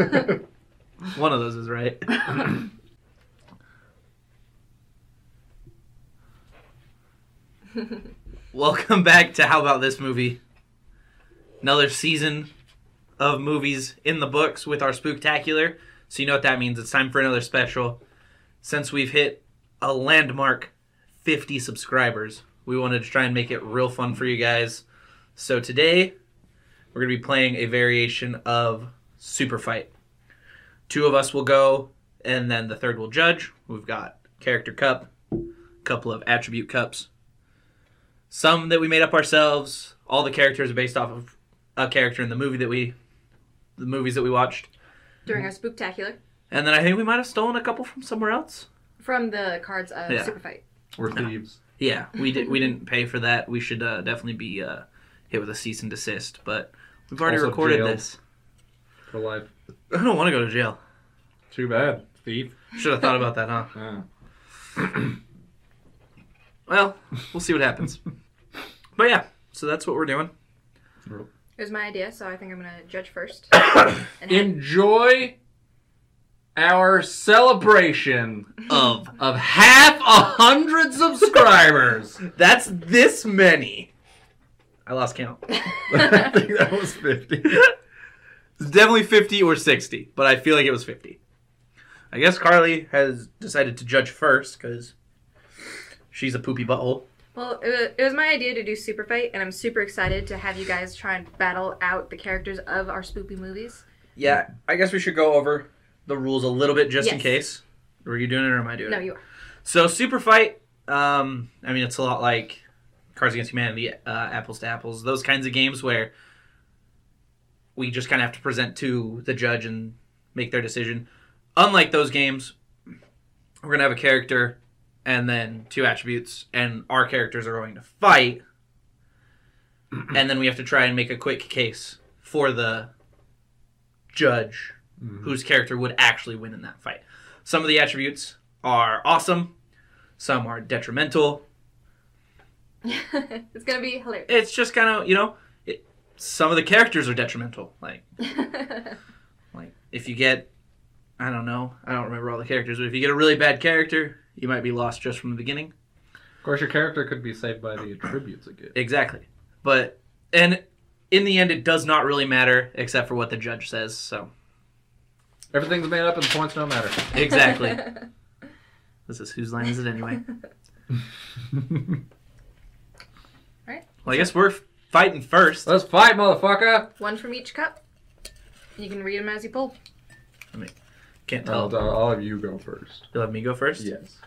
One of those is right. Welcome back to How About This Movie? Another season of movies in the books with our spooktacular. So you know what that means. It's time for another special. Since we've hit a landmark 50 subscribers, we wanted to try and make it real fun for you guys. So today, we're going to be playing a variation of Super Fight. Two of us will go, and then the third will judge. We've got character cup, a couple of attribute cups, some that we made up ourselves. All the characters are based off of a character in the movie that we, the movies that we watched. During our spooktacular. And then I think we might have stolen a couple from somewhere else. From the cards of Yeah. Super Fight. We're thieves. Yeah, we did. We didn't pay for that. We should uh, definitely be uh, hit with a cease and desist. But we've already Also recorded jailed. this. For life. I don't want to go to jail. Too bad. Thief. Should have thought about that, huh? Yeah. Well, we'll see what happens. but yeah, so that's what we're doing. It was my idea, so I think I'm gonna judge first. and Enjoy our celebration Of of half a hundred subscribers. that's this many. I lost count. I think that was 50. It's definitely 50 or 60, but I feel like it was 50. I guess Carly has decided to judge first because she's a poopy butthole. well, it was, my idea to do Super Fight, and I'm super excited to have you guys try and battle out the characters of our spoopy movies. Yeah, I guess we should go over the rules a little bit just in case. Are you doing it or am I doing No, it? No, you are. So Super Fight, um, I mean, it's a lot like Cards Against Humanity, uh, Apples to Apples, those kinds of games where we just kind of have to present to the judge and make their decision. Unlike those games, we're gonna have a character and then two attributes, and our characters are going to fight, and then we have to try and make a quick case for the judge mm-hmm. whose character would actually win in that fight. Some of the attributes are awesome, some are detrimental. it's gonna be hilarious. It's just kind of, you know, it, some of the characters are detrimental. Like, like if you get, I don't know, I don't remember all the characters, but if you get a really bad character, you might be lost just from the beginning. Of course, your character could be saved by the attributes it gets. Exactly. But, and in the end, it does not really matter except for what the judge says, so. Everything's made up and the points don't matter. Exactly. this is whose line is it anyway? Right. Well, I guess we're fighting first. Let's fight, motherfucker! One from each cup. You can read them as you pull. I mean, can't tell. I'll, I'll, I'll have you go first. You'll have me go first? Yes.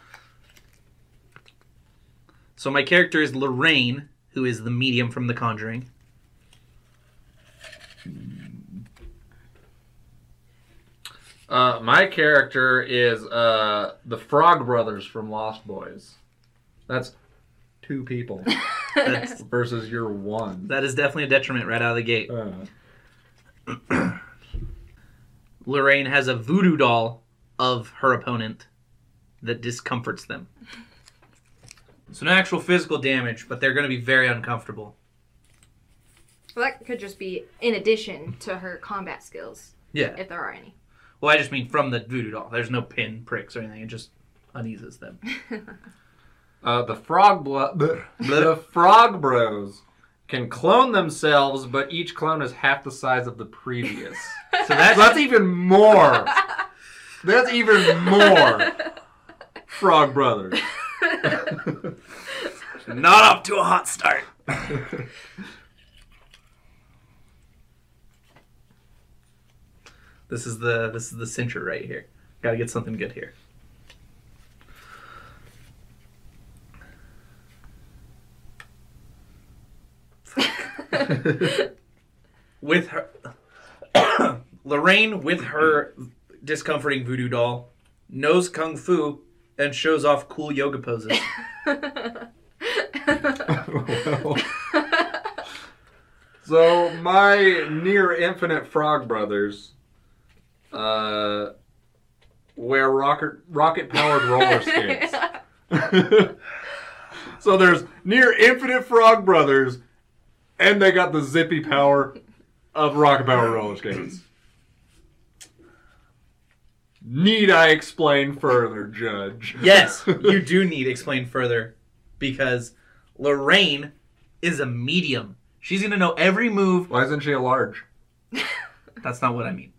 So my character is Lorraine, who is the medium from The Conjuring. Uh, my character is uh, the Frog Brothers from Lost Boys. That's two people That's, versus your one. that is definitely a detriment right out of the gate. Uh, Lorraine has a voodoo doll of her opponent that discomforts them. So no actual physical damage, but they're going to be very uncomfortable. Well, that could just be in addition to her combat skills, Yeah. if there are any. Well, I just mean from the voodoo doll. There's no pin pricks or anything. It just uneases them. uh, the Frog Blo- the, the Frog Bros can clone themselves, but each clone is half the size of the previous. So that's, That's even more. That's even more. Frog Brothers. not off to a hot start. This is the this is the cincher right here. Got to get something good here. with her Lorraine with her discomforting voodoo doll knows kung fu and shows off cool yoga poses. Well, so my near infinite frog brothers uh wear rocket rocket powered roller skates. so there's near infinite frog brothers and they got the zippy power of rocket powered roller skates. Need I explain further, Judge? Yes, you do need explain further because Lorraine is a medium. She's gonna know every move. Why isn't she a large? That's not what I mean.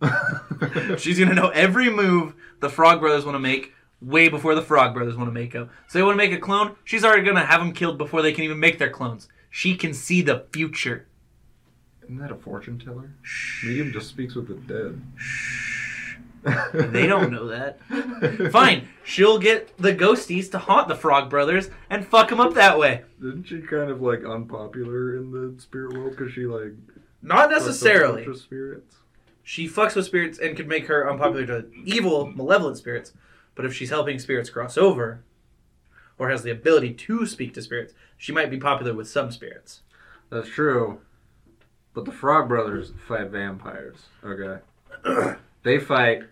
She's gonna know every move the Frog Brothers want to make way before the Frog Brothers want to make them. So they want to make a clone. She's already gonna have them killed before they can even make their clones. She can see the future. Isn't that a fortune teller? Medium just speaks with the dead. They don't know that. Fine, she'll get the ghosties to haunt the Frog Brothers and fuck them up that way. Isn't she kind of like unpopular in the spirit world because she like Not fucks necessarily. of spirits? She fucks with spirits and could make her unpopular to evil, malevolent spirits. But if she's helping spirits cross over, or has the ability to speak to spirits, she might be popular with some spirits. That's true. But the Frog Brothers fight vampires. Okay. they fight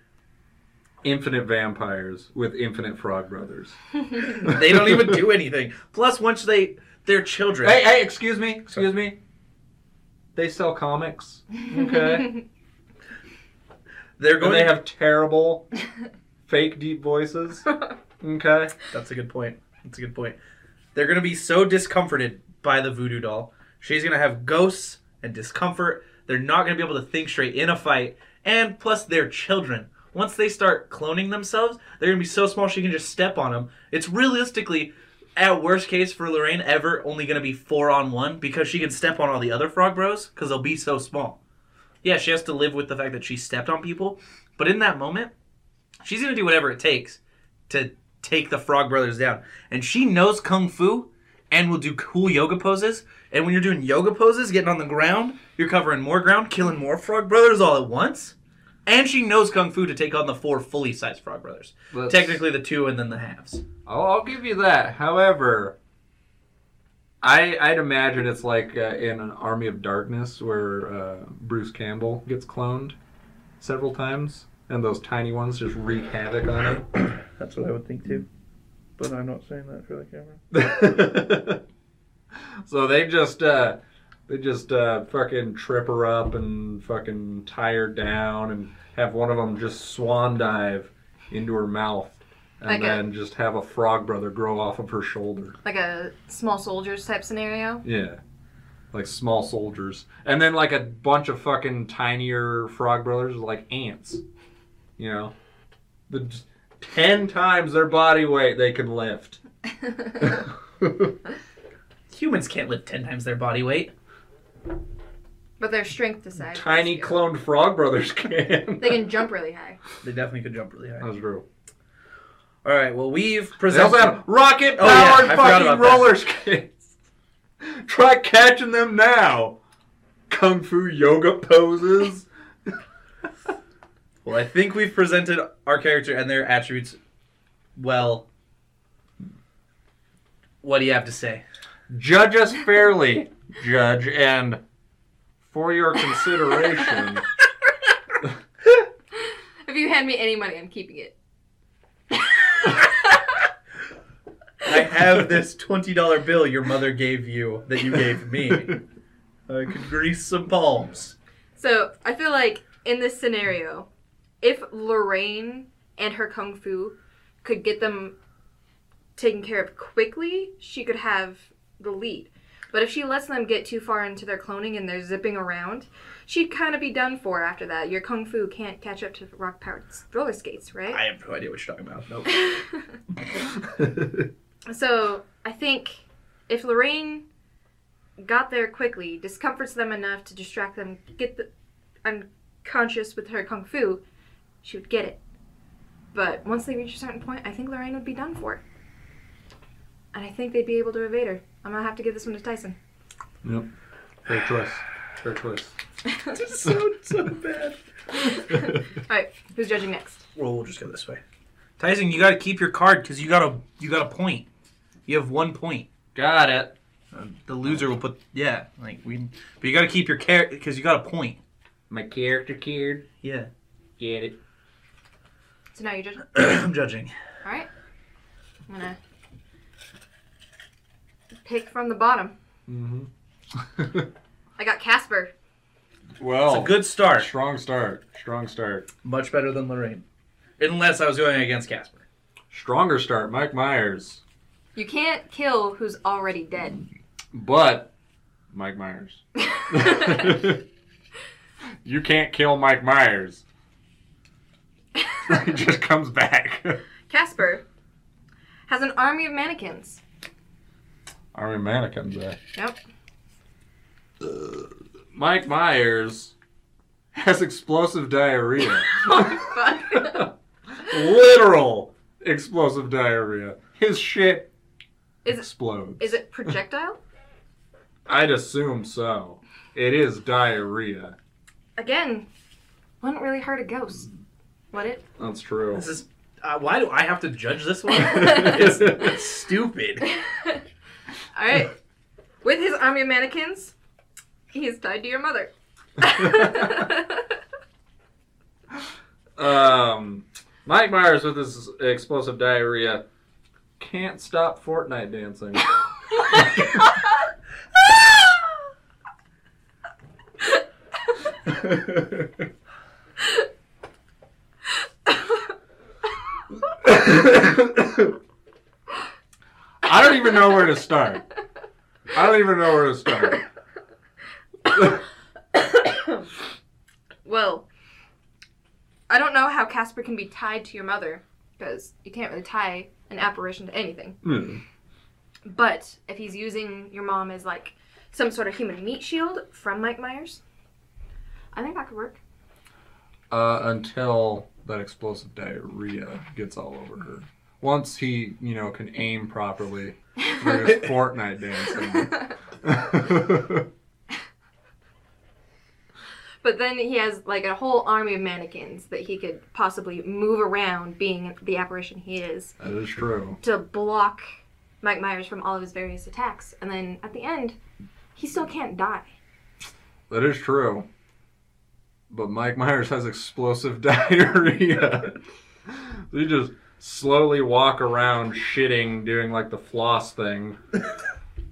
infinite vampires with infinite Frog Brothers. They don't even do anything. Plus, once they they're children. Hey, hey, excuse me, excuse me. They sell comics. Okay. they're and going. they have terrible fake deep voices. Okay. That's a good point. That's a good point. They're going to be so discomforted by the voodoo doll. She's going to have ghosts and discomfort. They're not going to be able to think straight in a fight. And plus, they're children. Once they start cloning themselves, they're going to be so small she can just step on them. It's realistically, at worst case for Lorraine, ever only going to be four on one because she can step on all the other frog bros because they'll be so small. Yeah, she has to live with the fact that she stepped on people. But in that moment, she's going to do whatever it takes to take the Frog Brothers down. And she knows Kung Fu and will do cool yoga poses. And when you're doing yoga poses, getting on the ground, you're covering more ground, killing more Frog Brothers all at once. And she knows Kung Fu to take on the four fully sized Frog Brothers. Let's- Technically, the two and then the halves. I'll, I'll give you that. However, I I'd imagine it's like uh, in an Army of Darkness where uh, Bruce Campbell gets cloned several times, and those tiny ones just wreak havoc on him. That's what I would think too. But I'm not saying that for the camera. so they just uh, they just uh, fucking trip her up and fucking tie her down and have one of them just swan dive into her mouth. And Like a- then just have a frog brother grow off of her shoulder. like a small soldiers type scenario. Yeah. Like small soldiers. And then like a bunch of fucking tinier frog brothers like ants. You know? The ten times their body weight they can lift. Humans can't lift 10 times their body weight. But their strength decides. Tiny cloned frog brothers can. They can jump really high. They definitely could jump really high. That's true. All right, well, we've They presented. also have rocket Oh, yeah, powered fucking roller skates. Try catching them now. Kung fu yoga poses. Well, I think we've presented our character and their attributes well. What do you have to say? Judge us fairly, Judge, and for your consideration, If you hand me any money, I'm keeping it. I have this $20 bill your mother gave you that you gave me. I could grease some palms. So I feel like in this scenario, if Lorraine and her kung fu could get them taken care of quickly, she could have the lead. But if she lets them get too far into their cloning and they're zipping around, she'd kind of be done for after that. Your kung fu can't catch up to rock powered roller skates, right? I have no idea what you're talking about. Nope. So I think if Lorraine got there quickly, discomforts them enough to distract them, get the unconscious with her kung fu, she would get it. But once they reach a certain point, I think Lorraine would be done for. And I think they'd be able to evade her. I'm gonna have to give this one to Tyson. yep. Fair choice. Fair choice. This sounds so so bad. Alright, who's judging next? Well, we'll just go this way. Tyson, you got to keep your card because you got a you got a point. You have one point. Got it. Uh, the loser will put yeah, like we. But you got to keep your character because you got a point. My character cared. Yeah, Get it. So now you're judging. I'm judging. Alright. I'm gonna pick from the bottom. Mm-hmm. I got Casper. It's well, a good start. strong start. Strong start. Much better than Lorraine. unless I was going against Casper. Stronger start, Mike Myers. You can't kill who's already dead. But Mike Myers. you can't kill Mike Myers. he just comes back. Casper has an army of mannequins. Army mannequins back. Yep. Uh, Mike Myers has explosive diarrhea. Oh, fuck. Literal explosive diarrhea. His shit Is it- explodes. Is it projectile? I'd assume so. It is diarrhea. Again, wouldn't really hurt a ghost. Would it? That's true. This is uh, why do I have to judge this one? it's, it's stupid. All right. With his army of mannequins, he is tied to your mother. Um, Mike Myers with his explosive diarrhea can't stop Fortnite dancing. I don't even know where to start. I don't even know where to start. well, I don't know how Casper can be tied to your mother because you can't really tie an apparition to anything. Hmm. But if he's using your mom as like some sort of human meat shield from Mike Myers, I think that could work. Uh, until that explosive diarrhea gets all over her. Once he, you know, can aim properly for his Fortnite dancing. But then he has like a whole army of mannequins that he could possibly move around, being the apparition he is, that is true. to block Mike Myers from all of his various attacks. And then at the end, he still can't die. That is true. But Mike Myers has explosive diarrhea. so you just slowly walk around shitting, doing like the floss thing.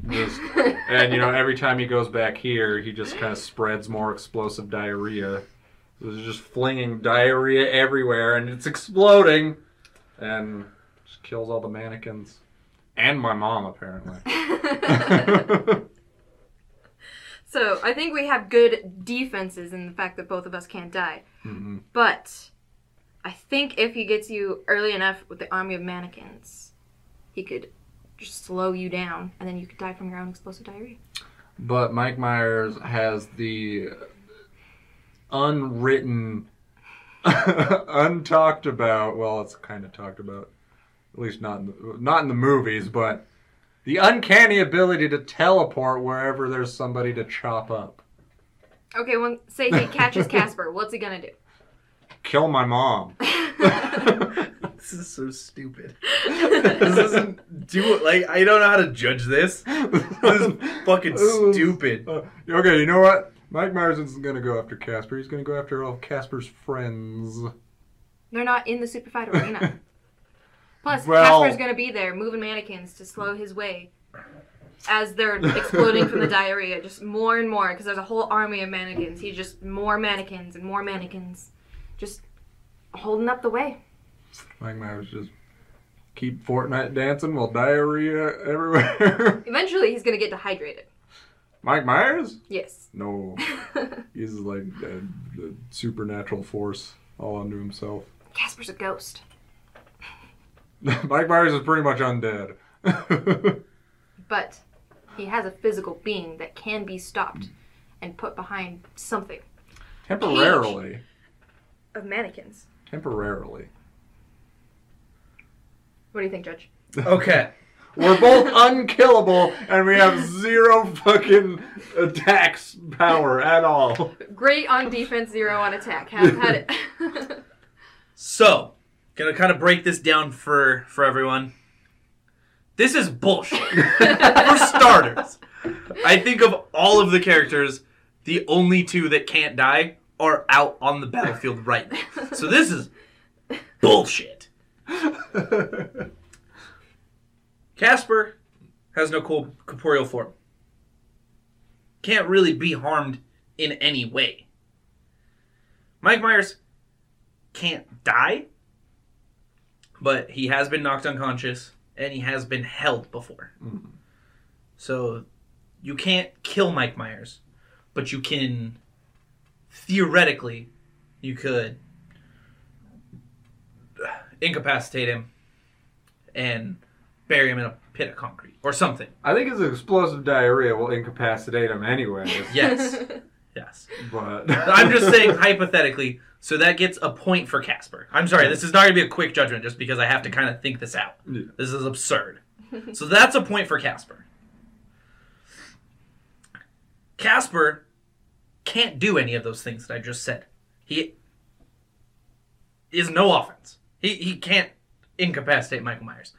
Just, and you know, every time he goes back here, he just kind of spreads more explosive diarrhea. So he's just flinging diarrhea everywhere, and it's exploding, and just kills all the mannequins, and my mom apparently. so I think we have good defenses in the fact that both of us can't die. hmm But I think if he gets you early enough with the army of mannequins, he could just slow you down, and then you could die from your own explosive diarrhea. But Mike Myers has the unwritten, untalked about. Well, it's kind of talked about, at least not in the, not in the movies, but the uncanny ability to teleport wherever there's somebody to chop up. Okay, well, say he catches Casper. What's he gonna do? Kill my mom. This is so stupid. This doesn't do. Like I don't know how to judge this. This is fucking stupid. Uh, okay, you know what? Mike Myers isn't gonna go after Casper. He's gonna go after all of Casper's friends. They're not in the super fight arena. Plus, Well- Casper's gonna be there moving mannequins to slow his way as they're exploding from the diarrhea, just more and more because there's a whole army of mannequins. He's just more mannequins and more mannequins, just holding up the way. Mike Myers just keep Fortnite dancing while diarrhea everywhere. Eventually, he's gonna get dehydrated. Mike Myers? Yes. No, he's like a, a supernatural force all unto himself. Casper's a ghost. Mike Myers is pretty much undead. but he has a physical being that can be stopped mm. and put behind something Temporarily. Of mannequins. Temporarily. What do you think, Judge? Okay. We're both unkillable and we have zero fucking attacks power at all. Great on defense, zero on attack. Have had it. So, gonna kind of break this down for for everyone. This is bullshit. for starters, I think of all of the characters, the only two that can't die are out on the battlefield right now. So this is bullshit. Casper has no co- corporeal form. Can't really be harmed in any way. Mike Myers can't die, but he has been knocked unconscious and he has been held before. Mhm. So you can't kill Mike Myers, but you can theoretically you could incapacitate him and bury him in a pit of concrete or something. I think his explosive diarrhea will incapacitate him anyway. Yes. yes. But I'm just saying hypothetically, so that gets a point for Casper. I'm sorry, this is not going to be a quick judgment just because I have to kind of think this out. Yeah. This is absurd. so that's a point for Casper. Casper can't do any of those things that I just said. He is no offense. He he can't incapacitate Michael Myers.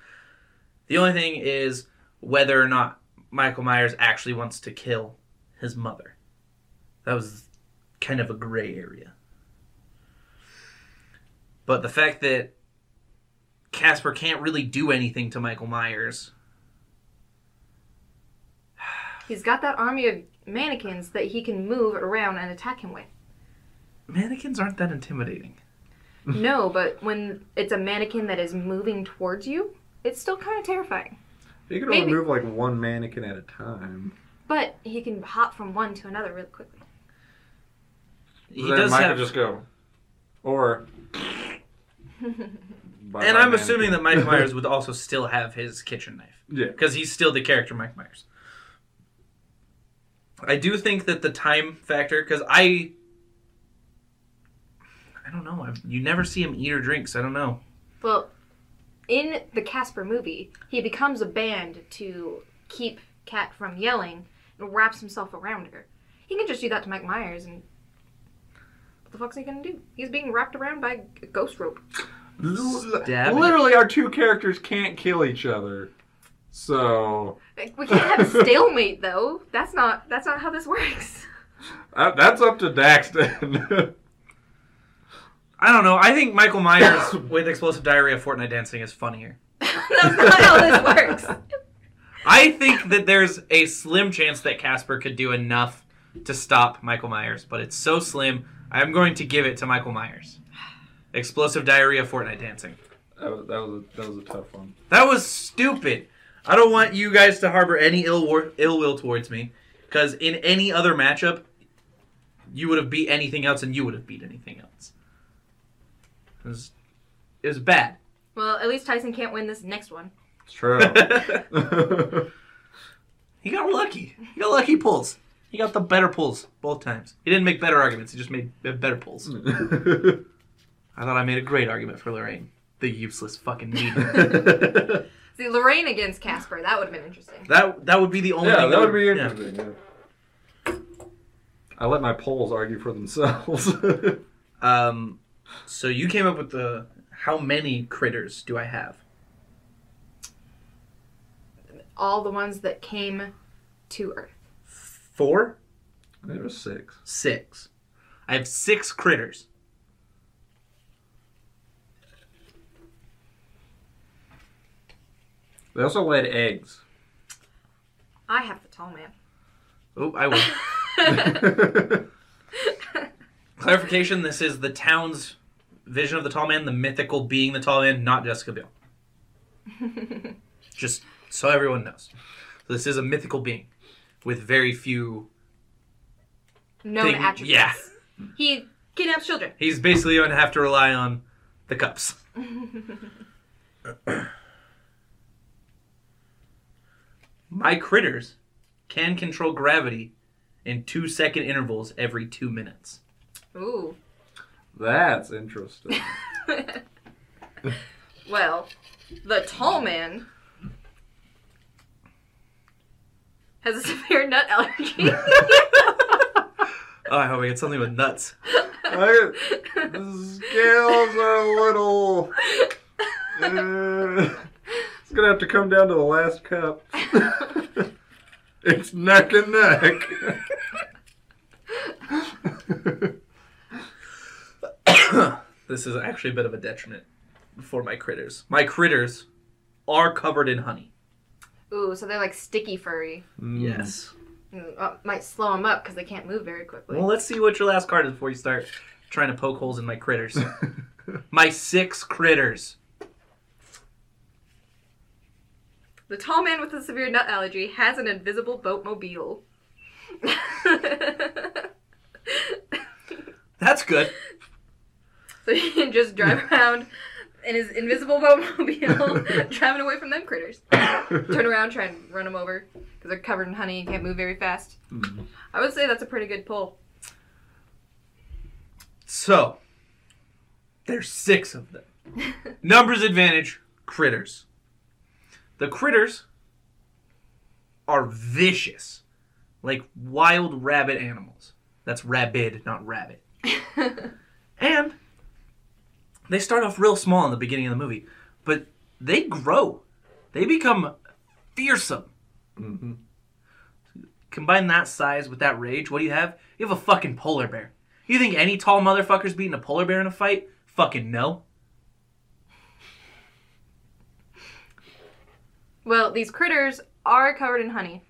The only thing is whether or not Michael Myers actually wants to kill his mother. That was kind of a gray area. But the fact that Casper can't really do anything to Michael Myers. He's got that army of mannequins that he can move around and attack him with. Mannequins aren't that intimidating. no, but when it's a mannequin that is moving towards you, it's still kind of terrifying. you can only Maybe. move like one mannequin at a time. But he can hop from one to another really quickly. He then does Mike have, could just go, or. and I'm assuming that Mike Myers would also still have his kitchen knife Yeah. because he's still the character Mike Myers. I do think that the time factor, because I, I don't know, I've, you never see him eat or drink, so I don't know. Well, in the Casper movie, he becomes a band to keep Kat from yelling and wraps himself around her. He can just do that to Mike Myers and. What the fuck's he gonna do? He's being wrapped around by a ghost rope. Stabbing. Literally, our two characters can't kill each other. So Like, We can't have a stalemate though. That's not that's not how this works. that, that's up to Daxton. I don't know. I think Michael Myers with explosive diarrhea Fortnite dancing is funnier. that's not how this works. I think that there's a slim chance that Casper could do enough to stop Michael Myers, but it's so slim. I'm going to give it to Michael Myers. Explosive diarrhea Fortnite dancing. that, was, that was a, that was a tough one. That was stupid. I don't want you guys to harbor any ill war- ill will towards me, because in any other matchup, you would have beat anything else, and you would have beat anything else. It was, it was bad. Well, at least Tyson can't win this next one. It's true. He got lucky. He got lucky pulls. He got the better pulls both times. He didn't make better arguments. He just made better pulls. I thought I made a great argument for Lorraine, the useless fucking meathead. See, Lorraine against Casper, that would have been interesting. that that would be the only. yeah, thing that would be interesting. yeah. I let my polls argue for themselves. Um, so you came up with the how many critters do I have? All the ones that came to Earth. Four, there were six. six. I have six critters. They also laid eggs. I have the tall man. Oh, I will. Clarification: This is the town's vision of the tall man, the mythical being the tall man, not Jessica Biel. Just so everyone knows. So this is a mythical being with very few. Known Thing- attributes. yeah. He kidnaps children. He's basically going to have to rely on the cups. My critters can control gravity in two second intervals every two minutes. Ooh. That's interesting. Well, the tall man has a severe nut allergy. Oh, I hope I get something with nuts. I, the scales are a little. Uh, it's gonna have to come down to the last cup. it's neck and neck. this is actually a bit of a detriment for my critters. My critters are covered in honey. Ooh, so they're like sticky furry. Yes. Mm, uh, might slow them up because they can't move very quickly. Well, let's see what your last card is before you start trying to poke holes in my critters. my six critters. The tall man with a severe nut allergy has an invisible boatmobile. That's good. so he can just drive around in his invisible boatmobile, driving away from them critters. Turn around, try and run them over because they're covered in honey and can't move very fast. Mhm. I would say that's a pretty good pull. So, there's six of them. Numbers advantage, critters. The critters are vicious, like wild rabbit animals. That's rabid, not rabbit. And they start off real small in the beginning of the movie, but they grow. They become fearsome. Mhm. Combine that size with that rage, what do you have? You have a fucking polar bear. You think any tall motherfucker's beating a polar bear in a fight? Fucking no. Well, these critters are covered in honey.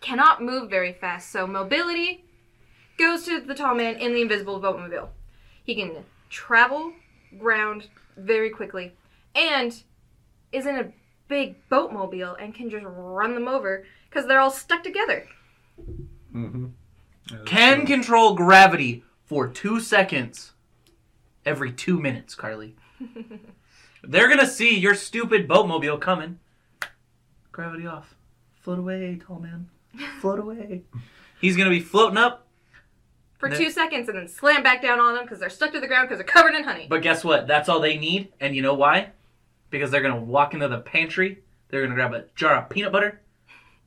Cannot move very fast, so mobility goes to the tall man in the invisible boatmobile. He can travel ground very quickly and is in a big boatmobile and can just run them over because they're all stuck together. Mhm. Yeah, Can true. control gravity for two seconds every two minutes, Carly. They're gonna see your stupid boatmobile coming. Gravity off. Float away, tall man. Float away. He's gonna be floating up, For two seconds and then slam back down on them because they're stuck to the ground because they're covered in honey. but guess what? That's all they need, and you know why? Because they're gonna walk into the pantry, they're gonna grab a jar of peanut butter,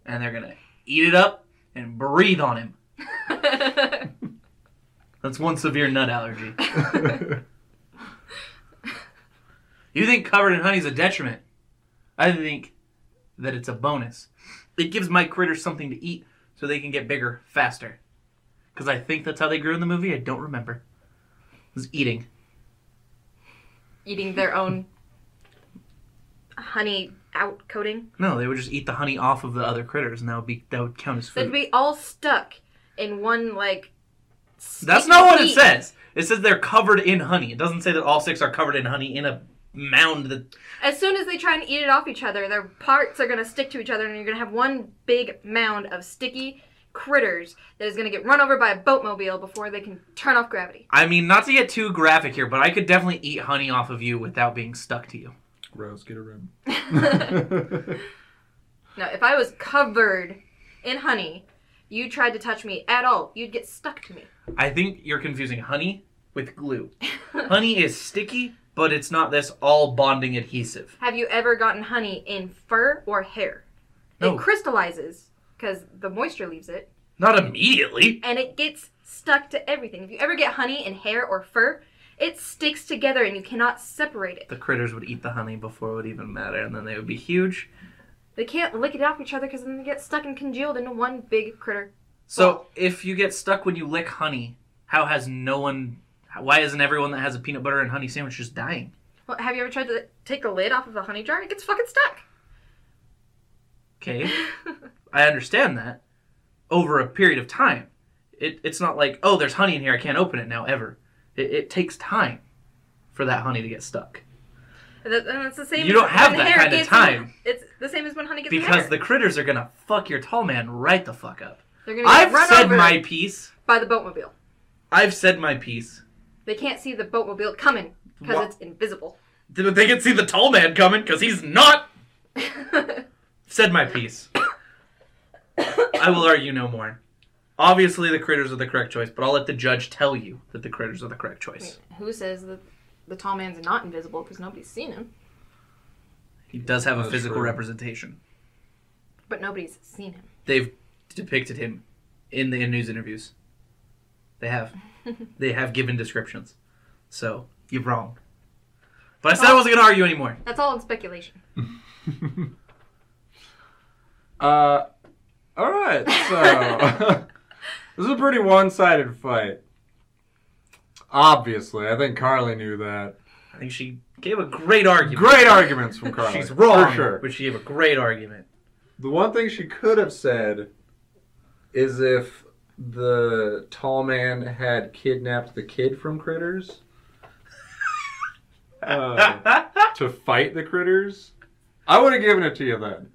and they're gonna eat it up and breathe on him. That's one severe nut allergy. You think covered in honey is a detriment? I think that it's a bonus. It gives my critters something to eat so they can get bigger faster. Because I think that's how they grew in the movie. I don't remember. It was eating. Eating their own honey out coating. No, they would just eat the honey off of the other critters, and that would be that would count as food. They'd be all stuck in one like. That's not what it says. It says they're covered in honey. It doesn't say that all six are covered in honey in a mound that As soon as they try and eat it off each other, their parts are gonna stick to each other, and you're gonna have one big mound of sticky critters that is gonna get run over by a boatmobile before they can turn off gravity. I mean, not to get too graphic here, but I could definitely eat honey off of you without being stuck to you. Rose, get a room. Now, if I was covered in honey, you tried to touch me at all, you'd get stuck to me. I think you're confusing honey with glue. honey is sticky, but it's not this all bonding adhesive. Have you ever gotten honey in fur or hair? No. It crystallizes because the moisture leaves it, Not immediately. and it gets stuck to everything. If you ever get honey in hair or fur, it sticks together and you cannot separate it. The critters would eat the honey before it would even matter, and then they would be huge. They can't lick it off each other because then they get stuck and congealed into one big critter. So if you get stuck when you lick honey, how has no one? Why isn't everyone that has a peanut butter and honey sandwich just dying? Well, have you ever tried to take the lid off of a honey jar? It gets fucking stuck. Okay, I understand that. Over a period of time, it, it's not like oh, there's honey in here, I can't open it now ever. It, it takes time for that honey to get stuck And it's the same. You don't have that kind of in- time. it's the same as when honey gets because the critters are gonna fuck your tall man right the fuck up. They're gonna I've run said over my piece. by the boatmobile. I've said my piece. They can't see the boatmobile coming because Wha- it's invisible. Did they can see the tall man coming because he's not. Said my piece. I will argue no more. Obviously, the critters are the correct choice, but I'll let the judge tell you that the critters are the correct choice. Who says that the tall man's not invisible because nobody's seen him? He does have a That's physical true. representation. But nobody's seen him. They've depicted him in the in news interviews. They have. They have given descriptions. So you're wrong. But I said I wasn't gonna argue anymore. That's all in speculation. Uh, all right. So this is a pretty one-sided fight. Obviously, I think Carly knew that. I think she gave a great argument. Great arguments from Carly. She's wrong, for sure. but she gave a great argument. The one thing she could have said is if the tall man had kidnapped the kid from critters uh, to fight the critters. I would have given it to you then.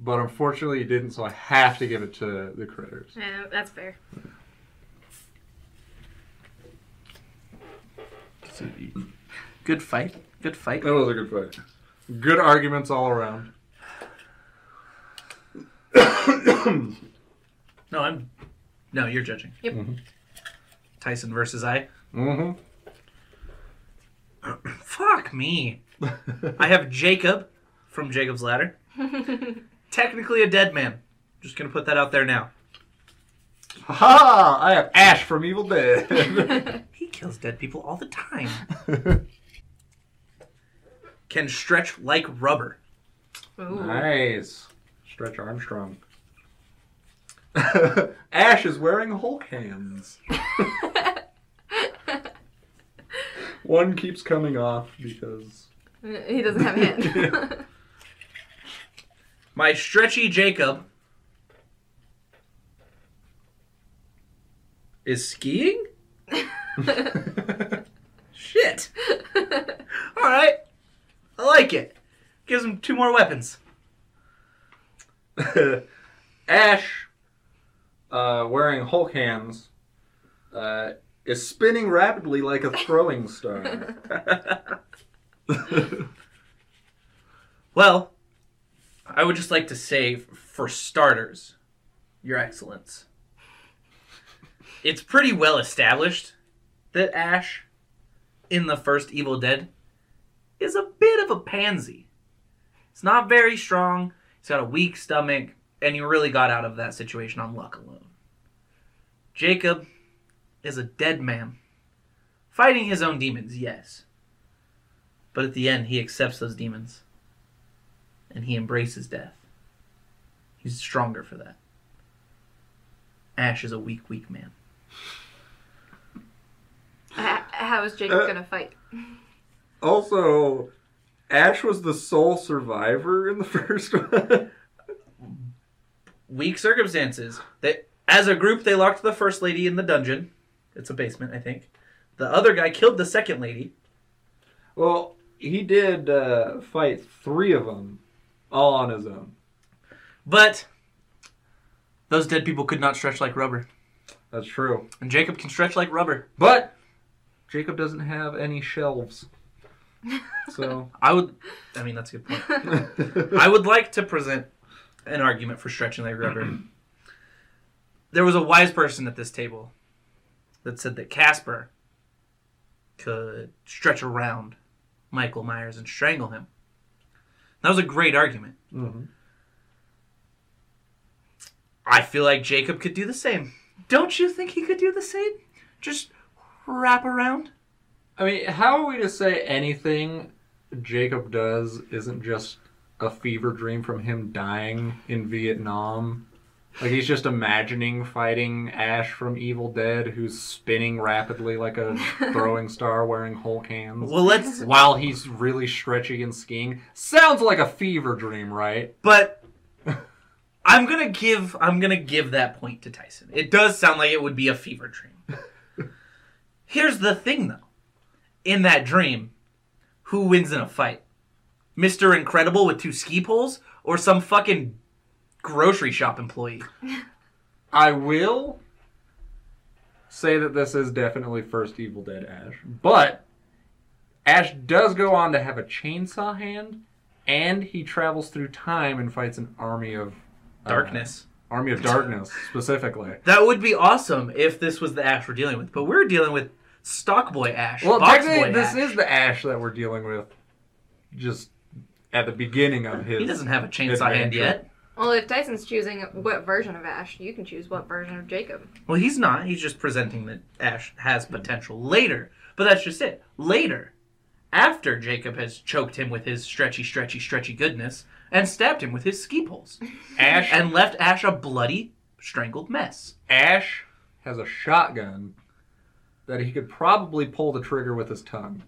But unfortunately, you didn't, so I have to give it to the critters. Yeah, that's fair. Good fight. Good fight. That was a good fight. Good arguments all around. No, I'm. No, you're judging. Yep. Mhm. Tyson versus I. Mm-hmm. Fuck me. I have Jacob from Jacob's Ladder. Technically a dead man. Just gonna put that out there now. Ha! I have Ash from Evil Dead. He kills dead people all the time. Can stretch like rubber. Ooh. nice. Stretch Armstrong. Ash is wearing Hulk hands. One keeps coming off because. he doesn't have hands. My stretchy Jacob is skiing? Shit. All right. I like it. Gives him two more weapons. Ash, uh, wearing Hulk hands, uh, is spinning rapidly like a throwing star. Well, I would just like to say, for starters, Your Excellence, it's pretty well established that Ash, in the first Evil Dead, is a bit of a pansy. It's not very strong, he's got a weak stomach, and he really got out of that situation on luck alone. Jacob is a dead man. Fighting his own demons, yes. But at the end, he accepts those demons and he embraces death. He's stronger for that. Ash is a weak, weak man. How is Jacob Uh, gonna fight? also, Ash was the sole survivor in the first one. Weak circumstances. They, as a group, they locked the first lady in the dungeon. It's a basement, I think. The other guy killed the second lady. well, he did uh, fight three of them all on his own. But those dead people could not stretch like rubber. That's true. And Jacob can stretch like rubber. But Jacob doesn't have any shelves. So. I would. I mean, that's a good point. I would like to present an argument for stretching like rubber. there was a wise person at this table that said that Casper could stretch around Michael Myers and strangle him. That was a great argument. Mhm. I feel like Jacob could do the same. Don't you think he could do the same? Just wrap around? I mean, how are we to say anything Jacob does isn't just a fever dream from him dying in Vietnam? Like he's just imagining fighting Ash from Evil Dead, who's spinning rapidly like a throwing star wearing Hulk hands. Well, let's. While he's really stretchy and skiing. Sounds like a fever dream, right? But I'm gonna give I'm gonna give that point to Tyson. It does sound like it would be a fever dream. Here's the thing though. In that dream, who wins in a fight? Mr. Incredible with two ski poles or some fucking grocery shop employee? I will say that this is definitely first Evil Dead Ash, but Ash does go on to have a chainsaw hand, and he travels through time and fights an army of uh, Darkness. army of darkness specifically. That would be awesome if this was the Ash we're dealing with. But we're dealing with Stockboy Ash. Well, Box technically, this Ash. is the Ash that we're dealing with, just at the beginning of his. He doesn't have a chainsaw hand adventure. yet. Well, if Tyson's choosing what version of Ash, you can choose what version of Jacob. Well, he's not. He's just presenting that Ash has potential later. But that's just it. Later, after Jacob has choked him with his stretchy, stretchy, stretchy goodness and stabbed him with his ski poles Ash and left Ash a bloody, strangled mess. Ash has a shotgun that he could probably pull the trigger with his tongue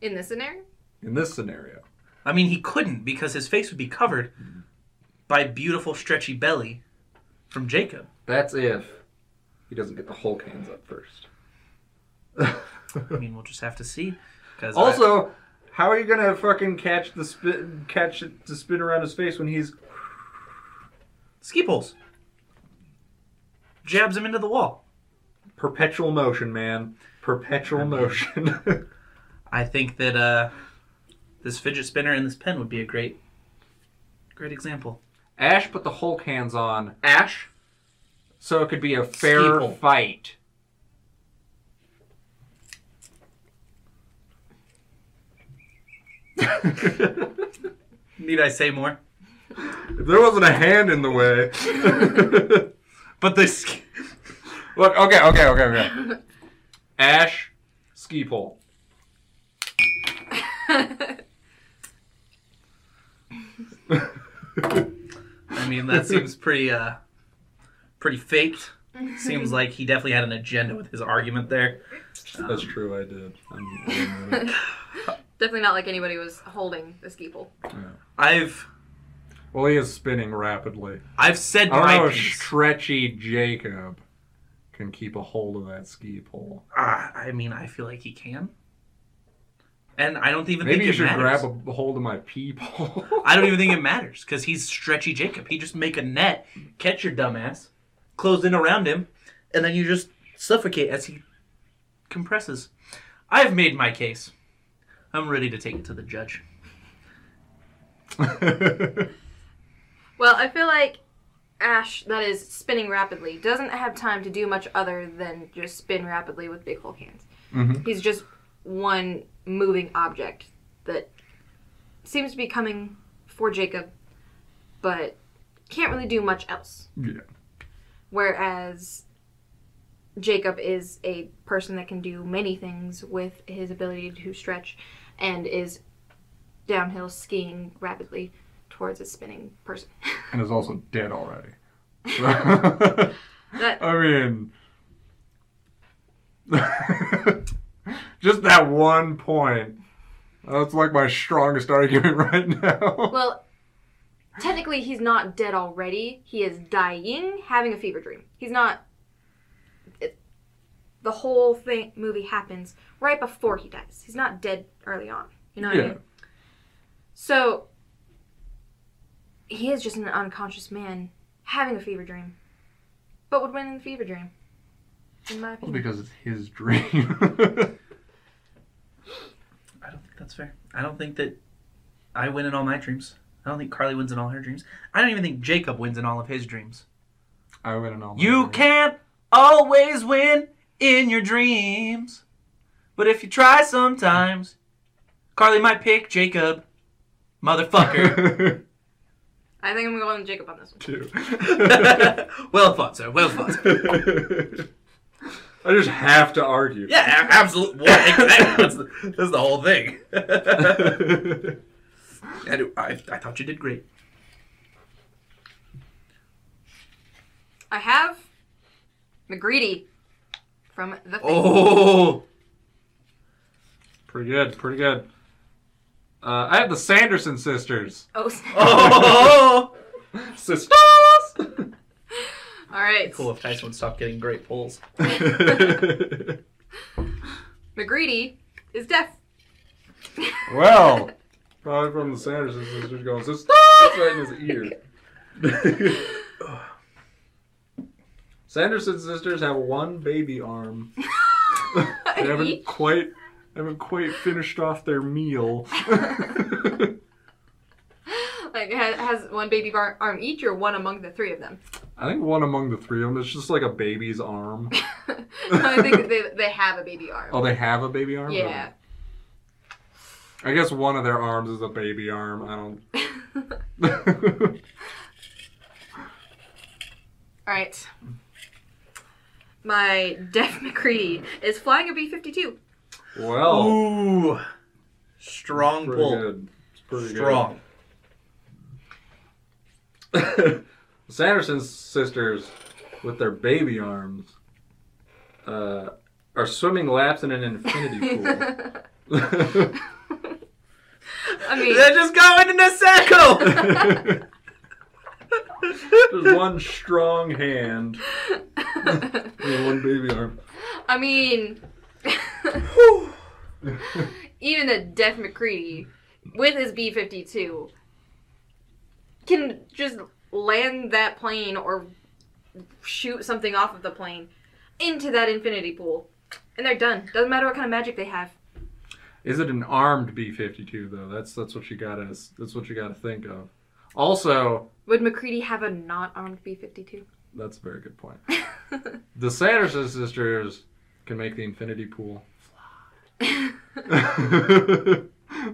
In this scenario? in this scenario. I mean, he couldn't because his face would be covered by beautiful, stretchy belly from Jacob. That's if he doesn't get the Hulk hands up first. I mean, we'll just have to see. Also, How are you gonna fucking catch the spin, catch it to spin around his face when he's? Ski poles. Jabs him into the wall. Perpetual motion, man. Perpetual motion. I think that uh, this fidget spinner and this pen would be a great, great example. Ash put the Hulk hands on Ash, so it could be a fair Steeple. fight. Need I say more? If there wasn't a hand in the way. But this. Look, okay, okay, okay, okay. Ash, ski pole. I mean, that seems pretty, uh, pretty faked. Seems like he definitely had an agenda with his argument there. That's true, I did. I'm, I'm admit it. Definitely not like anybody was holding the ski pole. I've, well, he is spinning rapidly. I've said I don't my know if piece. stretchy Jacob can keep a hold of that ski pole. Ah, I mean, I feel like he can. And I don't even Maybe think you it should matters. grab a hold of my pee pole. I don't even think it matters because he's stretchy Jacob. He just make a net, catch your dumbass, close in around him, and then you just suffocate as he compresses. I've made my case. I'm ready to take it to the judge. Well, I feel like Ash, that is spinning rapidly, doesn't have time to do much other than just spin rapidly with big Hulk hands. Mhm. He's just one moving object that seems to be coming for Jacob, but can't really do much else. yeah. Whereas Jacob is a person that can do many things with his ability to stretch and is downhill skiing rapidly towards a spinning person. And is also dead already. That I mean, just that one point. That's like my strongest argument right now. well, technically he's not dead already. He is dying, having a fever dream. He's not. It, the whole thing movie happens right before he dies. He's not dead early on. You know what I Yeah. mean? So he is just an unconscious man having a fever dream, but would win in the fever dream. In my Well, opinion. because it's his dream. I don't think that's fair. I don't think that I win in all my dreams. I don't think Carly wins in all her dreams. I don't even think Jacob wins in all of his dreams. I win in all. my You dreams. can't always win in your dreams. But if you try sometimes, Carly might pick Jacob. Motherfucker. I think I'm going with Jacob on this one. Two. well thought, sir. Well thought. I just have to argue. Yeah, absolutely. Well, exactly. That's the, that's the whole thing. And I, I thought you did great. I have MacReady from The Thing. Oh. pretty good. Pretty good. Uh, I have the Sanderson sisters. Oh, Oh. Sisters. All right. cool if Tyson would stop getting great pulls. MacReady is deaf. well, probably from the Sanderson sisters going sisters right in his ear. Sanderson sisters have one baby arm. They haven't quite haven't quite finished off their meal. Like has, has one baby bar- arm each or one among the three of them. I think one among the three of them It's just like a baby's arm. I think they, they have a baby arm. Oh, they have a baby arm. yeah. I guess one of their arms is a baby arm. I don't. All right. My deaf MacReady is flying a B fifty two. well, Ooh. Strong pretty pull. good. It's pretty Strong. good. the Sanderson sisters, with their baby arms, uh, are swimming laps in an infinity pool. I mean, They're just going in a circle. There's one strong hand and one baby arm. I mean, even a deaf MacReady with his B 52 can just land that plane or shoot something off of the plane into that infinity pool. And they're done. Doesn't matter what kind of magic they have. Is it an armed B-52 though? That's that's what you gotta that's what you gotta think of. Also, Would MacReady have a not armed B 52? that's a very good point. The Sanderson sisters can make the infinity pool fly. so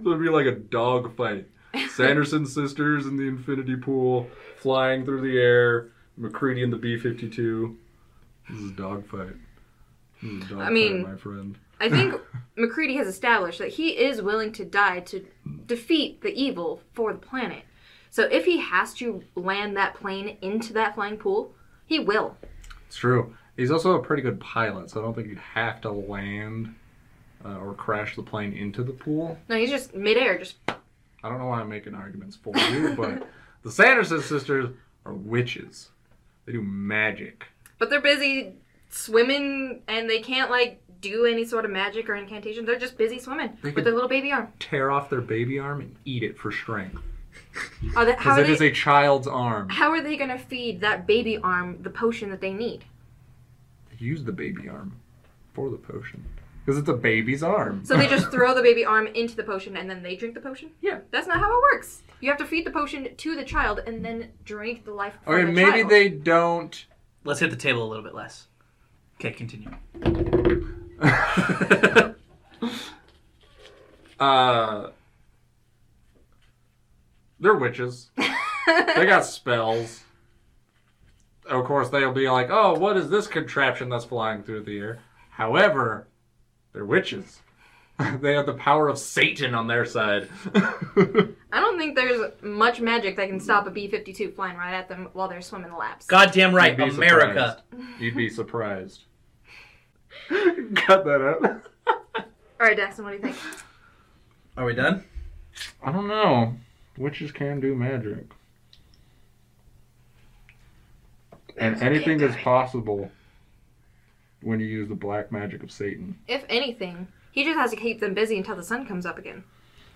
it'd be like a dog fight. Sanderson sisters in the infinity pool, flying through the air. MacReady in the B 52. This is a dogfight. This is a dog I mean- my friend. I think MacReady has established that he is willing to die to defeat the evil for the planet. So if he has to land that plane into that flying pool, he will. It's true. He's also a pretty good pilot, so I don't think you'd have to land uh, or crash the plane into the pool. No, he's just midair, just I don't know why I'm making arguments for you, but the Sanderson sisters are witches. They do magic. but they're busy swimming and they can't like do any sort of magic or incantation. They're just busy swimming They with could- their little baby arm. Tear off their baby arm and eat it for strength. Are they, how, Because are it is they, a child's arm. how are they gonna feed that baby arm the potion that they need? Use the baby arm for the potion. Because it's a baby's arm. So they just throw the baby arm into the potion and then they drink the potion? Yeah. That's not how it works. You have to feed the potion to the child and then drink the life from Okay, the maybe child. they don't. Let's hit the table a little bit less. Okay, continue. uh, they're witches. they got spells. Of course, they'll be like, "Oh, what is this contraption that's flying through the air?" However, they're witches. they have the power of Satan on their side. I don't think there's much magic that can stop a B 52 flying right at them while they're swimming the laps. Goddamn right, You'd America. surprised. You'd be surprised. Cut that out. Alright, Daxton, what do you think? Are we done? I don't know. Witches can do magic. And anything is possible when you use the black magic of Satan. If anything, he just has to keep them busy until the sun comes up again.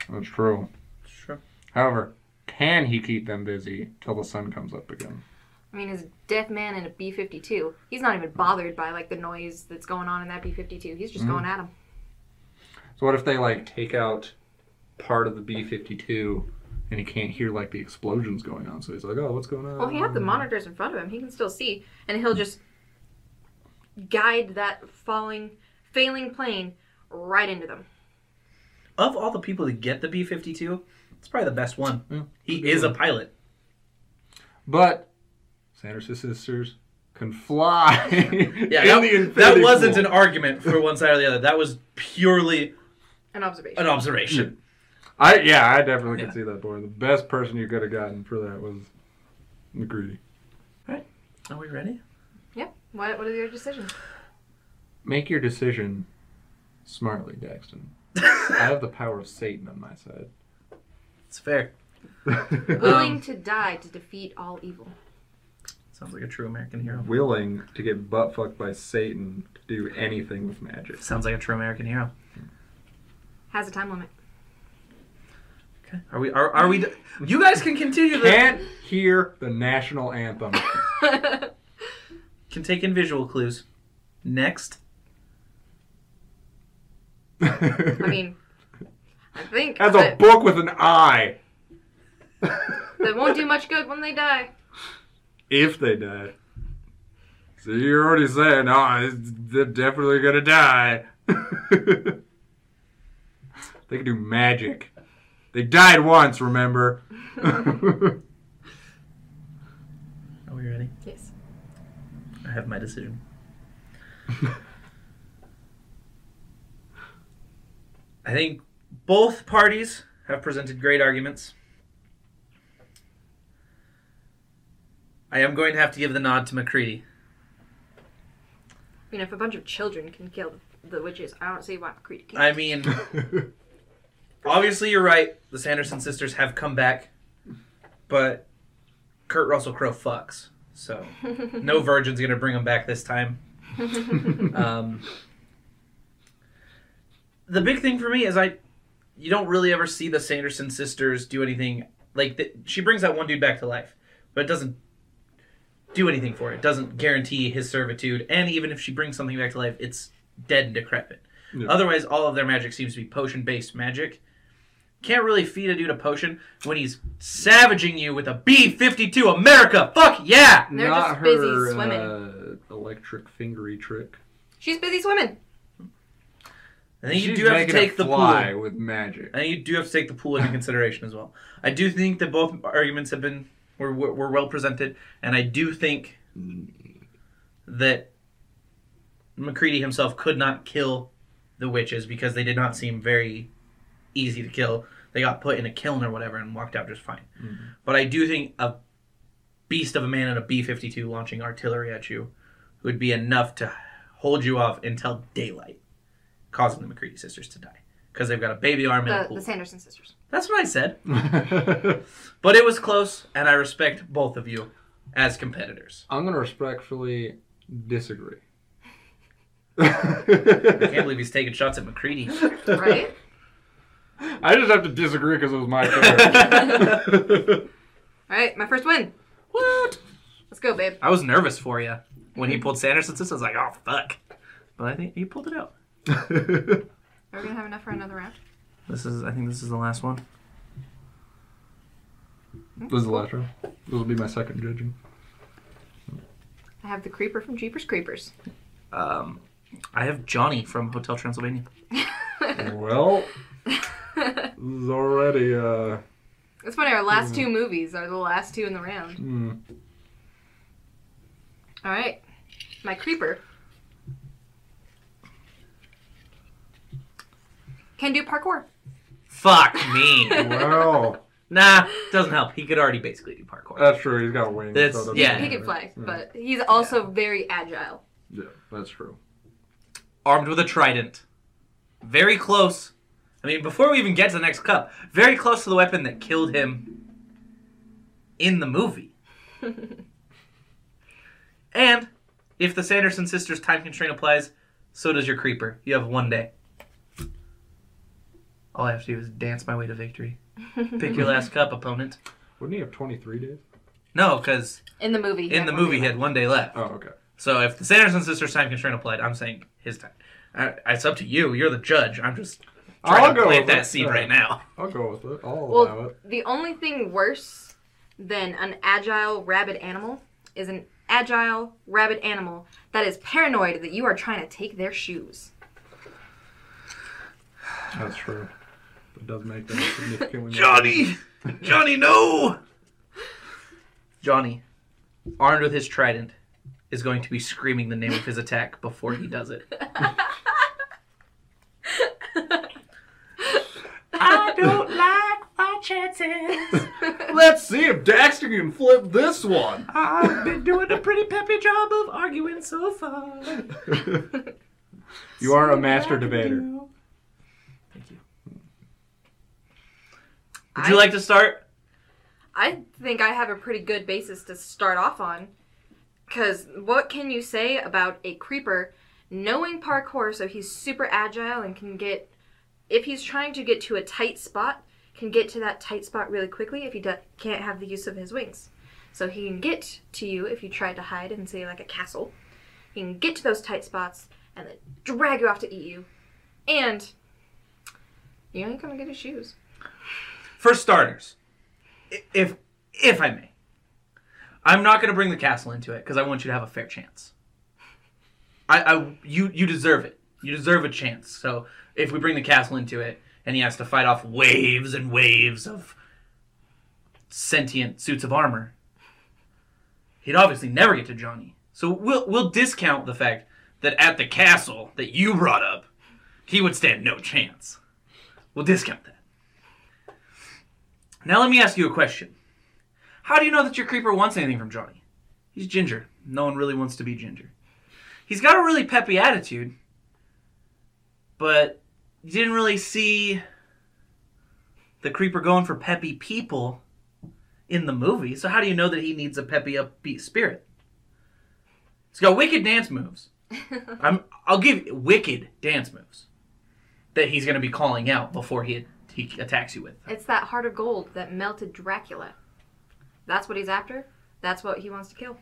That's true. Sure. However, can he keep them busy till the sun comes up again? I mean, as a deaf man in a B 52, he's not even bothered by like the noise that's going on in that B 52. He's just Mm. going at him. So what if they like take out part of the B fifty two and he can't hear like the explosions going on? So he's like, Oh, what's going on? Well, he had the monitors in front of him. He can still see, and he'll just guide that falling, failing plane right into them. Of all the people to get the B 52, it's probably the best one. Yeah, He good is a pilot. But Sanders' sisters can fly. Yeah, in that, the that wasn't pool. an argument for one side or the other. That was purely An observation. an observation. I yeah, I definitely Yeah. can see that boy. The best person you could have gotten for that was MacReady. All right, are we ready? Yep. What What are your decisions? Make your decision smartly, Daxton. I have the power of Satan on my side. It's fair. Willing Um, to die to defeat all evil. Sounds like a true American hero. Willing to get butt fucked by Satan to do anything with magic. Sounds like a true American hero. Has a time limit. Okay. Are we? Are, are we? d- You guys can continue the. Can't hear the national anthem. Can take in visual clues. Next. I mean, I think As a that, book with an eye. that won't do much good when they die. if they die. So you're already saying, oh, they're definitely gonna die. they can do magic. They died once, remember? Are we ready? Yes. I have my decision. I think both parties have presented great arguments. I am going to have to give the nod to MacReady. I mean, if a bunch of children can kill the witches, I don't see why MacReady can't. I mean, obviously you're right. The Sanderson sisters have come back, but Kurt Russell Crowe fucks. So no virgin's gonna bring him back this time. Um, the big thing for me is I, you don't really ever see the Sanderson sisters do anything like th- she brings that one dude back to life, but it doesn't do anything for it. It doesn't guarantee his servitude, and even if she brings something back to life, it's dead and decrepit. Yeah. Otherwise, all of their magic seems to be potion based magic. Can't really feed a dude a potion when he's savaging you with a B fifty two America. Fuck yeah! They're Not just busy her swimming. uh, electric fingery trick. She's busy swimming. I think you She's do have to take it the fly pool. with magic. I think you do have to take the pool into consideration as well. I do think that both arguments have been were, were, were well presented, and I do think that MacReady himself could not kill the witches because they did not seem very easy to kill. They got put in a kiln or whatever and walked out just fine. Mhm. But I do think a beast of a man and a B fifty two launching artillery at you would be enough to hold you off until daylight, causing the MacReady sisters to die because they've got a baby arm in a The, pool. the Sanderson sisters. That's what I said. But it was close, and I respect both of you as competitors. I'm gonna respectfully disagree. I can't believe he's taking shots at MacReady. Right? I just have to disagree because it was my turn. All right, my first win. What? Let's go, babe. I was nervous for you when he pulled Sanderson. I was like, oh fuck. But I think he pulled it out. Are we gonna have enough for another round? This is, I think, this is the last one. this is the last round. This will be my second judging. I have the creeper from Jeepers Creepers. Um, I have Johnny from Hotel Transylvania. Well, this is already uh. It's funny. Our last two movies are the last two in the round. Hmm. All right, my creeper can do parkour. Fuck me. Well, nah, doesn't help. He could already basically do parkour. that's true. He's got wings. That's- so yeah. He can fly, Yeah. but he's also very agile. Yeah, that's true. Armed with a trident. Very close. I mean, before we even get to the next cup, very close to the weapon that killed him in the movie. and if the Sanderson sisters time constraint applies, so does your creeper. You have one day. All I have to do is dance my way to victory. Pick your last cup, opponent. Wouldn't he have 23 days? No, because In the movie. in the movie he had one day left. Oh, okay. So if the Sanderson sisters time constraint applied, I'm saying his time. Uh, it's up to you. You're the judge. I'm just trying I'll to go plant with that it. seed Yeah. right now. I'll go with it. I'll Well- allow it. The only thing worse than an agile rabid animal is an agile rabid animal that is paranoid that you are trying to take their shoes. That's true. It does make that significantly more Johnny! Johnny, no! Johnny, armed with his trident, is going to be screaming the name of his attack before he does it. I don't like my chances. Let's see if Daxter can flip this one. I've been doing a pretty peppy job of arguing so far. you are a master debater. Thank you. Would you I- like to start? I think I have a pretty good basis to start off on. Because what can you say about a creeper knowing parkour so he's super agile and can get, if he's trying to get to a tight spot, can get to that tight spot really quickly if he can't have the use of his wings. So he can get to you if you try to hide in, say, like a castle. He can get to those tight spots and then drag you off to eat you. And you ain't and get his shoes. For starters, if if I may, I'm not to bring the castle into it because I want you to have a fair chance. I, I you you deserve it. You deserve a chance. So if we bring the castle into it and he has to fight off waves and waves of sentient suits of armor, he'd obviously never get to Johnny. So we'll we'll discount the fact that at the castle that you brought up, he would stand no chance. We'll discount that. Now let me ask you a question. How do you know that your creeper wants anything from Johnny? He's ginger. No one really wants to be ginger. He's got a really peppy attitude, but you didn't really see the creeper going for peppy people in the movie. So how do you know that he needs a peppy upbeat spirit? He's got wicked dance moves. I'm I'll give you wicked dance moves. that he's going to be calling out before he he attacks you with. It's that heart of gold that melted Dracula. That's what he's after. That's what he wants to kill.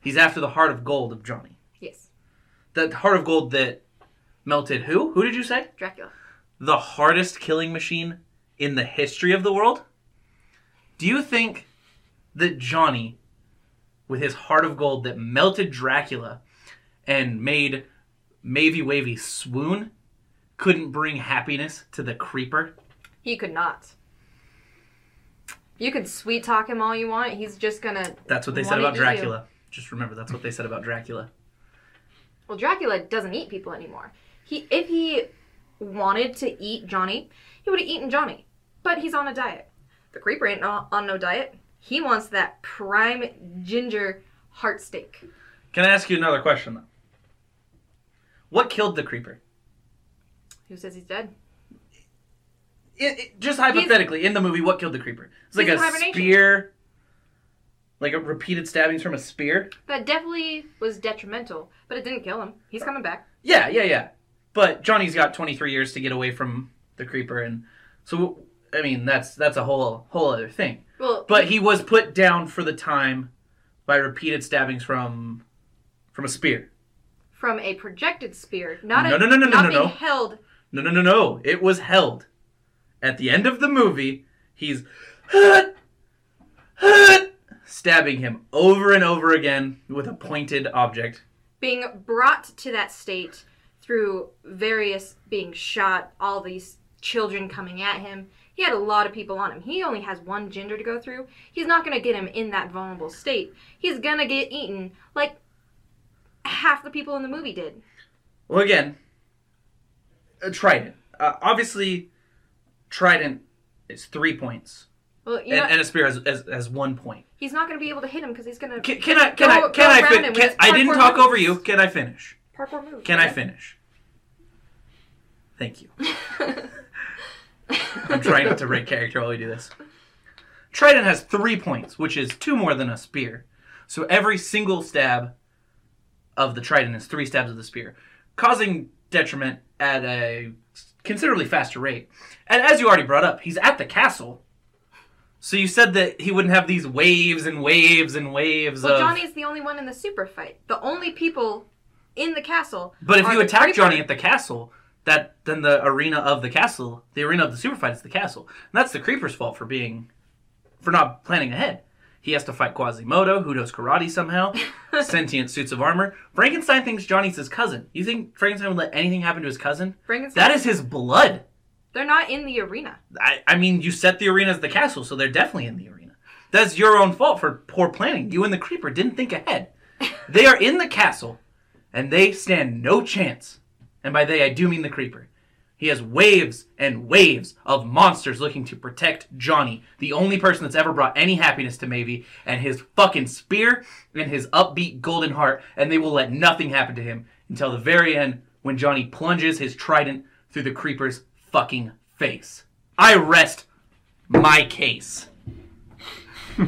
He's after the heart of gold of Johnny. Yes, The heart of gold that melted who? Who did you say? Dracula. The hardest killing machine in the history of the world? Do you think that Johnny, with his heart of gold that melted Dracula and made Mavy Wavy swoon, couldn't bring happiness to the creeper? He could not. You could sweet talk him all you want. He's just gonna. That's what they said about eat you. Dracula. Just remember, that's what they said about Dracula. Well, Dracula doesn't eat people anymore. He, if he wanted to eat Johnny, he would have eaten Johnny. But he's on a diet. The creeper ain't on, on no diet. He wants that prime ginger heart steak. Can I ask you another question, though? What killed the creeper? Who says he's dead? It, it- just hypothetically, in the movie, what killed the creeper? It's like a spear, like a repeated stabbings from a spear. That definitely was detrimental, but it didn't kill him. He's coming back. Yeah, yeah, yeah. But Johnny's got 23 years to get away from the creeper, and so I mean that's that's a whole whole other thing. Well, But he was put down for the time by repeated stabbings from from a spear. from a projected spear, not No, a, no, no, no, no, not no, being no. held. No, no, no, no. It was held. At the end of the movie, he's stabbing him over and over again with a pointed object. being brought to that state through various being shot, all these children coming at him. He had a lot of people on him. He only has one ginger to go through. He's not going to get him in that vulnerable state. He's going to get eaten like half the people in the movie did. Well, again, a trident. Uh, obviously, trident is three points, Well, you and, know, and a spear has, has, has one point. he's not going to be able to hit him because he's going to Can, can I? Can Go- I? Can I? Fin- can, I didn't talk over you. Can I finish? Parkour move. Can I finish? Thank you. I'm trying not to break character while we do this. Trident has three points, which is two more than a spear. So every single stab of the trident is three stabs of the spear, causing detriment at a considerably faster rate. And as you already brought up, he's at the castle. So you said that he wouldn't have these waves and waves and waves well, of. Johnny's the only one in the super fight. The only people in the castle. But if you attack creeper. Johnny at the castle, that then the arena of the castle, the arena of the super fight is the castle. And that's the creeper's fault for being for not planning ahead. He has to fight Quasimodo, who knows karate somehow, sentient suits of armor. Frankenstein thinks Johnny's his cousin. You think Frankenstein would let anything happen to his cousin? Frankenstein, That is his blood. they're not in the arena. I, I mean, you set the arena as the castle, so they're definitely in the arena. That's your own fault for poor planning. You and the creeper didn't think ahead. They are in the castle, and they stand no chance. And by they, I do mean the creeper. He has waves and waves of monsters looking to protect Johnny, the only person that's ever brought any happiness to Mavie, and his fucking spear and his upbeat golden heart, and they will let nothing happen to him until the very end when Johnny plunges his trident through the creeper's fucking face. I rest my case.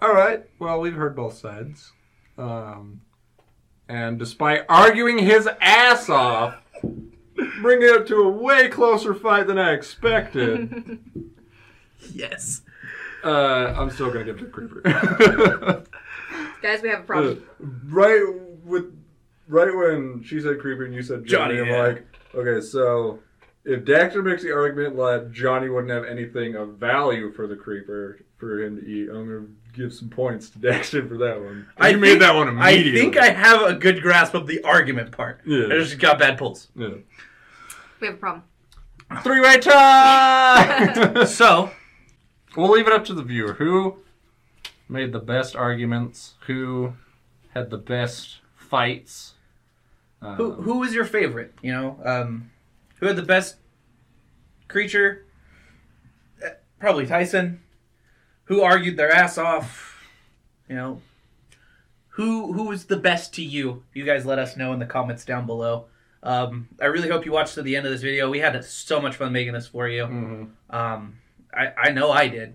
All right. Well, we've heard both sides. Um, and despite arguing his ass off, bringing it up to a way closer fight than I expected, Yes. uh, I'm still gonna give it to Creeper. Guys, we have a problem. right with right when she said Creeper and you said Johnny, Johnny, I'm yeah. like, okay, so if Daxter makes the argument that Johnny wouldn't have anything of value for the Creeper for him to eat, I'm gonna give some points to Daxter for that one. I you made think- that one immediately. I think I have a good grasp of the argument part. Yeah. I just got bad pulls. Yeah. We have a problem. Three-way tie. So, we'll leave it up to the viewer. Who made the best arguments? Who had the best fights? Um, who who was your favorite? You know, um, who had the best creature? Uh, Probably Tyson. Who argued their ass off? You know, who who was the best to you? You guys let us know in the comments down below. Um, I really hope you watched to the end of this video. We had so much fun making this for you. mhm. Um, I I know I did.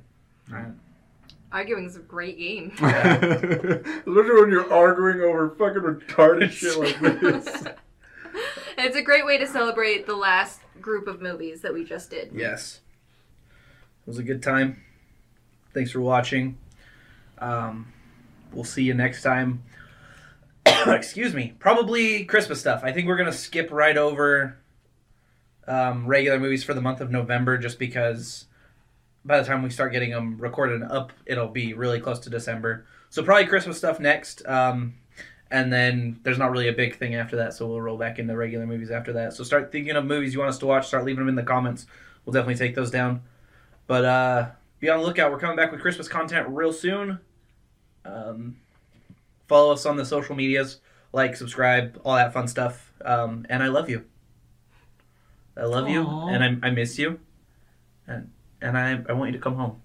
Arguing is a great game. Especially when you're arguing over fucking retarded shit like this. it's it's a great way to celebrate the last group of movies that we just did. Yes. It was a good time. Thanks for watching. Um, we'll see you next time. Excuse me. Probably Christmas stuff. I think we're going to skip right over um, regular movies for the month of November just because by the time we start getting them recorded and up, it'll be really close to December. So probably Christmas stuff next. Um, and then there's not really a big thing after that, so we'll roll back into regular movies after that. So start thinking of movies you want us to watch. Start leaving them in the comments. We'll definitely take those down. But uh, be on the lookout. We're coming back with Christmas content real soon. Um, follow us on the social medias, like, subscribe, all that fun stuff. Um, and I love you. I love you, and I, I miss you, and and I I want you to come home.